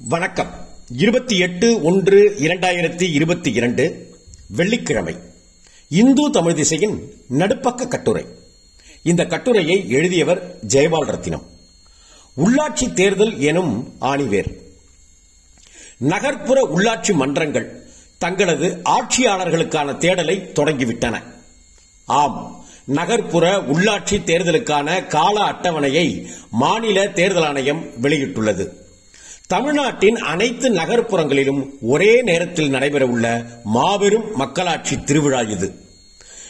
வணக்கம். இருபத்தி எட்டு ஒன்று இரண்டாயிரத்தி இருபத்தி இரண்டு வெள்ளிக்கிழமை. இந்து தமிழ் திசையின் நடுப்பக்க கட்டுரை. இந்த கட்டுரையை எழுதியவர் ஜெயபால் ரத்தினம் உள்ளாட்சி தேர்தல் எனும் ஆணிவேர். நகர்ப்புற உள்ளாட்சி மன்றங்கள் தங்களது ஆட்சியாளர்களுக்கான தேடலை தொடங்கிவிட்டன. ஆம் நகர்ப்புற உள்ளாட்சி தேர்தலுக்கான கால அட்டவணையை மாநில தேர்தல் ஆணையம் வெளியிட்டுள்ளது. தமிழ்நாட்டின் அனைத்து நகர்ப்புறங்களிலும் ஒரே நேரத்தில் நடைபெறவுள்ள மாபெரும் மக்களாட்சி திருவிழா இது.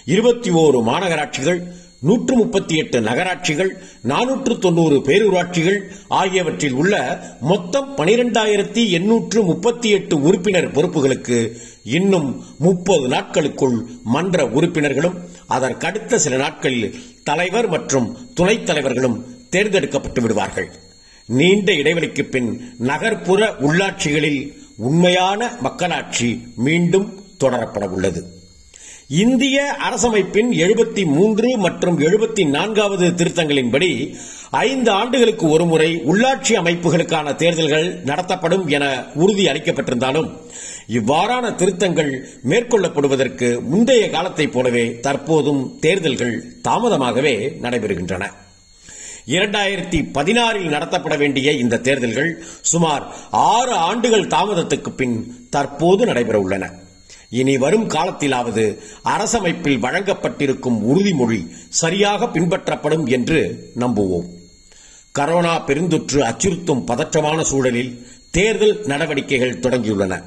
இருபத்தி ஓரு மாநகராட்சிகள் நூற்று முப்பத்தி எட்டு நகராட்சிகள் நானூற்று தொண்ணூறு பேரூராட்சிகள் ஆகியவற்றில் உள்ள மொத்தம் பனிரெண்டாயிரத்தி எண்ணூற்று முப்பத்தி எட்டு உறுப்பினர் பொறுப்புகளுக்கு இன்னும் முப்பது நாட்களுக்குள் மன்ற உறுப்பினர்களும் அதற்கடுத்த சில நாட்களில் தலைவர் மற்றும் துணைத் தலைவர்களும் தேர்ந்தெடுக்கப்பட்டு விடுவார்கள். நீண்ட இடைவெளிக்கு பின் நகர்ப்புற உள்ளாட்சிகளில் உண்மையான மக்களாட்சி மீண்டும் தொடரப்பட உள்ளது. இந்திய அரசமைப்பின் எழுபத்தி மூன்று மற்றும் எழுபத்தி நான்காவது திருத்தங்களின்படி ஐந்து ஆண்டுகளுக்கு ஒருமுறை உள்ளாட்சி அமைப்புகளுக்கான தேர்தல்கள் நடத்தப்படும் என உறுதி அளிக்கப்பட்டிருந்தாலும் இவ்வாறான திருத்தங்கள் மேற்கொள்ளப்படுவதற்கு முந்தைய காலத்தைப் போலவே தற்போதும் தேர்தல்கள் தாமதமாகவே நடைபெறுகின்றன. இரண்டாயிரத்தி பதினாறில் நடத்தப்பட வேண்டிய இந்த தேர்தல்கள் சுமார் ஆறு ஆண்டுகள் தாமதத்துக்கு பின் தற்போது நடைபெற உள்ளன இனி வரும் காலத்திலாவது அரசமைப்பில் வழங்கப்பட்டிருக்கும் உறுதிமொழி சரியாக பின்பற்றப்படும் என்று நம்புவோம். கரோனா பெருந்தொற்று அச்சுறுத்தும் பதற்றமான சூழலில் தேர்தல் நடவடிக்கைகள் தொடங்கியுள்ளன.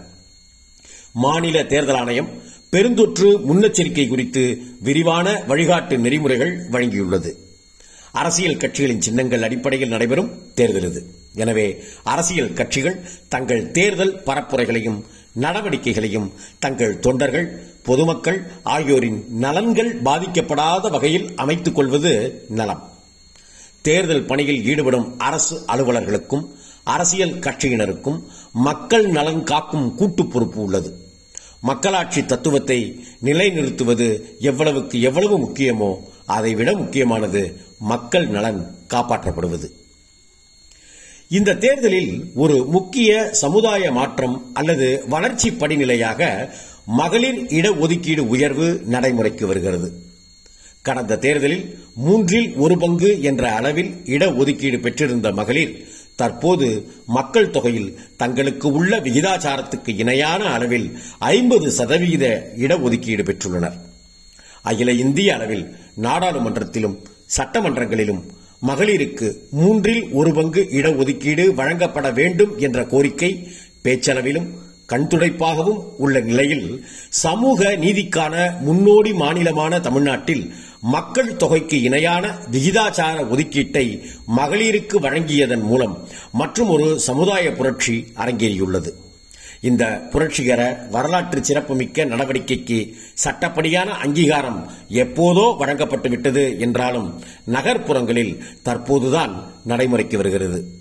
மாநில தேர்தல் ஆணையம் பெருந்தொற்று முன்னெச்சரிக்கை குறித்து விரிவான வழிகாட்டு நெறிமுறைகள் வழங்கியுள்ளது. அரசியல் கட்சிகளின் சின்னங்கள் அடிப்படையில் நடைபெறும் தேர்தல் இது. எனவே அரசியல் கட்சிகள் தங்கள் தேர்தல் பரப்புரைகளையும் நடவடிக்கைகளையும் தங்கள் தொண்டர்கள் பொதுமக்கள் ஆகியோரின் நலன்கள் பாதிக்கப்படாத வகையில் அமைத்துக் கொள்வது நலம். தேர்தல் பணியில் ஈடுபடும் அரசு அலுவலர்களுக்கும் அரசியல் கட்சியினருக்கும் மக்கள் நலன் காக்கும் கூட்டு பொறுப்பு உள்ளது. மக்களாட்சி தத்துவத்தை நிலைநிறுத்துவது எவ்வளவுக்கு எவ்வளவு முக்கியமோ அதைவிட முக்கியமானது மக்கள் நலன் காப்பாற்றப்படுவது. இந்த தேர்தலில் ஒரு முக்கிய சமுதாய மாற்றம் அல்லது வளர்ச்சி படிநிலையாக மகளிர் இடஒதுக்கீடு உயர்வு நடைமுறைக்கு வருகிறது. கடந்த தேர்தலில் மூன்றில் ஒரு பங்கு என்ற அளவில் இடஒதுக்கீடு பெற்றிருந்த மகளிர் தற்போது மக்கள் தொகையில் தங்களுக்கு உள்ள விகிதாச்சாரத்துக்கு இணையான அளவில் ஐம்பது சதவீத இடஒதுக்கீடு பெற்றுள்ளனர். அகில இந்திய அளவில் நாடாளுமன்றத்திலும் சட்டமன்றங்களிலும் மகளிருக்கு மூன்றில் ஒரு பங்கு இடஒதுக்கீடு வழங்கப்பட வேண்டும் என்ற கோரிக்கை பேச்சளவிலும் கண்துடைப்பாகவும் உள்ள நிலையில் சமூக நீதிக்கான முன்னோடி மாநிலமான தமிழ்நாட்டில் மக்கள் தொகைக்கு இணையான விகிதாச்சார ஒதுக்கீட்டை மகளிருக்கு வழங்கியதன் மூலம் மற்றும் ஒரு சமுதாய புரட்சி அரங்கேறியுள்ளது. இந்த புரட்சிகர வரலாற்று சிறப்புமிக்க நடவடிக்கைக்கு சட்டப்படியான அங்கீகாரம் எப்போதோ வழங்கப்பட்டு விட்டது என்றாலும் நகர்ப்புறங்களில் தற்போதுதான் நடைமுறைக்கு வருகிறது.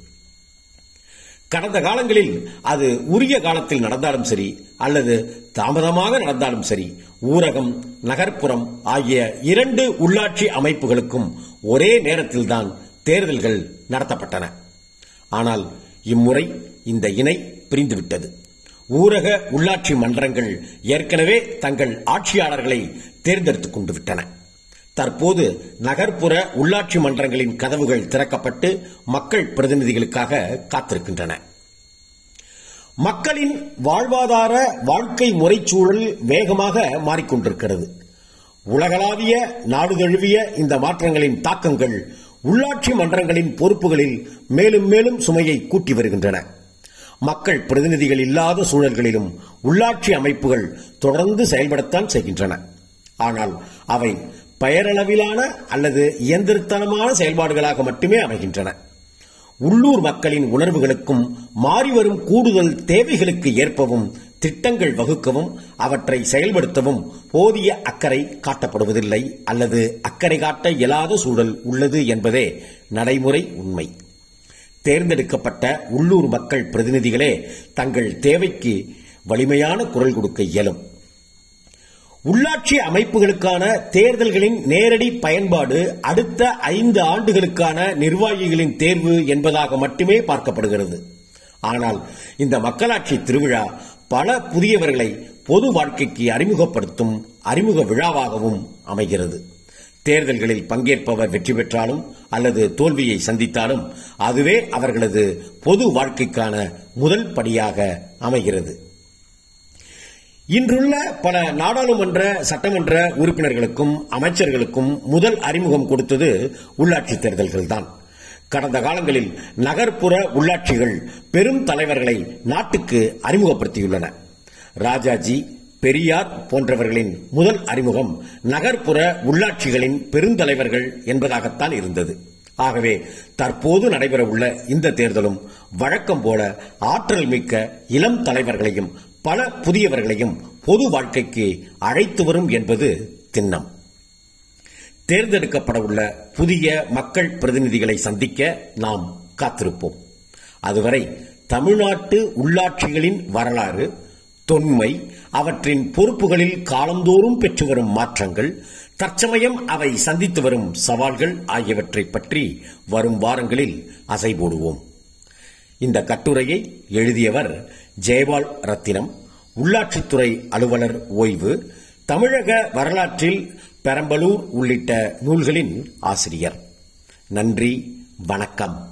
கடந்த காலங்களில் அது உரிய காலத்தில் நடந்தாலும் சரி அல்லது தாமதமாக நடந்தாலும் சரி ஊரகம் நகர்ப்புறம் ஆகிய இரண்டு உள்ளாட்சி அமைப்புகளுக்கும் ஒரே நேரத்தில்தான் தேர்தல்கள் நடத்தப்பட்டன. ஆனால் இம்முறை இந்த இணை பிரிந்துவிட்டது. ஊரக உள்ளாட்சி மன்றங்கள் ஏற்கனவே தங்கள் ஆட்சியாளர்களை தேர்ந்தெடுத்துக் கொண்டு விட்டன. தற்போது நகர்ப்புற உள்ளாட்சி மன்றங்களின் கதவுகள் திறக்கப்பட்டு மக்கள் பிரதிநிதிகளுக்காக காத்திருக்கின்றன. மக்களின் வாழ்வாதார வாழ்க்கை முறைச்சூழல் வேகமாக மாறிக்கொண்டிருக்கிறது. உலகளாவிய நாடு தழுவிய இந்த மாற்றங்களின் தாக்கங்கள் உள்ளாட்சி மன்றங்களின் பொறுப்புகளில் மேலும் மேலும் சுமையை கூட்டி வருகின்றன. மக்கள் பிரதிநிதிகள் இல்லாத சூழல்களிலும் உள்ளாட்சி அமைப்புகள் தொடர்ந்து செயல்படத்தான் செய்கின்றன. ஆனால் அவை பெயரளவிலான அல்லது இயந்திரத்தனமான செயல்பாடுகளாக மட்டுமே அமைகின்றன. உள்ளூர் மக்களின் உணர்வுகளுக்கும் மாறிவரும் கூடுதல் தேவைகளுக்கு ஏற்பவும் திட்டங்கள் வகுக்கவும் அவற்றை செயல்படுத்தவும் போதிய அக்கறை காட்டப்படுவதில்லை அல்லது அக்கறை காட்ட இயலாத சூழல் உள்ளது என்பதே நடைமுறை உண்மை. தேர்ந்தெடுக்கப்பட்ட உள்ளூர் மக்கள் பிரதிநிதிகளே தங்கள் தேவைக்கு வலிமையான குரல் கொடுக்க இயலும். உள்ளாட்சி அமைப்புகளுக்கான தேர்தல்களின் நேரடி பயன்பாடு அடுத்த ஐந்து ஆண்டுகளுக்கான நிர்வாகிகளின் தேர்வு என்பதாக மட்டுமே பார்க்கப்படுகிறது. ஆனால் இந்த மக்களாட்சி திருவிழா பல புதியவர்களை பொது வாழ்க்கைக்கு அறிமுகப்படுத்தும் அறிமுக விழாவாகவும் அமைகிறது. தேர்தல்களில் பங்கேற்பவர் வெற்றி பெற்றாலும் அல்லது தோல்வியை சந்தித்தாலும் அதுவே அவர்களது பொது வாழ்க்கைக்கான முதல் படியாக அமைகிறது. இன்றுள்ள பல நாடாளுமன்ற சட்டமன்ற உறுப்பினர்களுக்கும் அமைச்சர்களுக்கும் முதல் அறிமுகம் கொடுத்தது உள்ளாட்சி தேர்தல்கள்தான். கடந்த காலங்களில் நகர்ப்புற உள்ளாட்சிகள் பெரும் தலைவர்களை நாட்டுக்கு அறிமுகப்படுத்தியுள்ளன. ராஜாஜி பெரியார் போன்றவர்களின் முதல் அறிமுகம் நகர்ப்புற உள்ளாட்சிகளின் பெருந்தலைவர்கள் என்பதாகத்தான் இருந்தது. ஆகவே தற்போது நடைபெறவுள்ள இந்த தேர்தலும் வழக்கம் போல ஆற்றல் மிக்க இளம் தலைவர்களையும் பல புதியவர்களையும் பொது வாழ்க்கைக்கு அழைத்து வரும் என்பது திண்ணம். தேர்ந்தெடுக்கப்படவுள்ள புதிய மக்கள் பிரதிநிதிகளை சந்திக்க நாம் காத்திருப்போம். அதுவரை தமிழ்நாட்டு உள்ளாட்சிகளின் வரலாறு தொன்மை அவற்றின் பொறுப்புகளில் காலந்தோறும் பெற்று வரும் மாற்றங்கள் தற்சமயம் அவை சந்தித்து வரும் சவால்கள் ஆகியவற்றை பற்றி வரும் வாரங்களில் அசை போடுவோம். இந்த கட்டுரையை எழுதியவர் ஜெயபால் ரத்தினம் உள்ளாட்சித்துறை அலுவலர் ஓய்வு தமிழக வரலாற்றில் பெரம்பலூர் உள்ளிட்ட நூல்களின் ஆசிரியர். நன்றி வணக்கம்.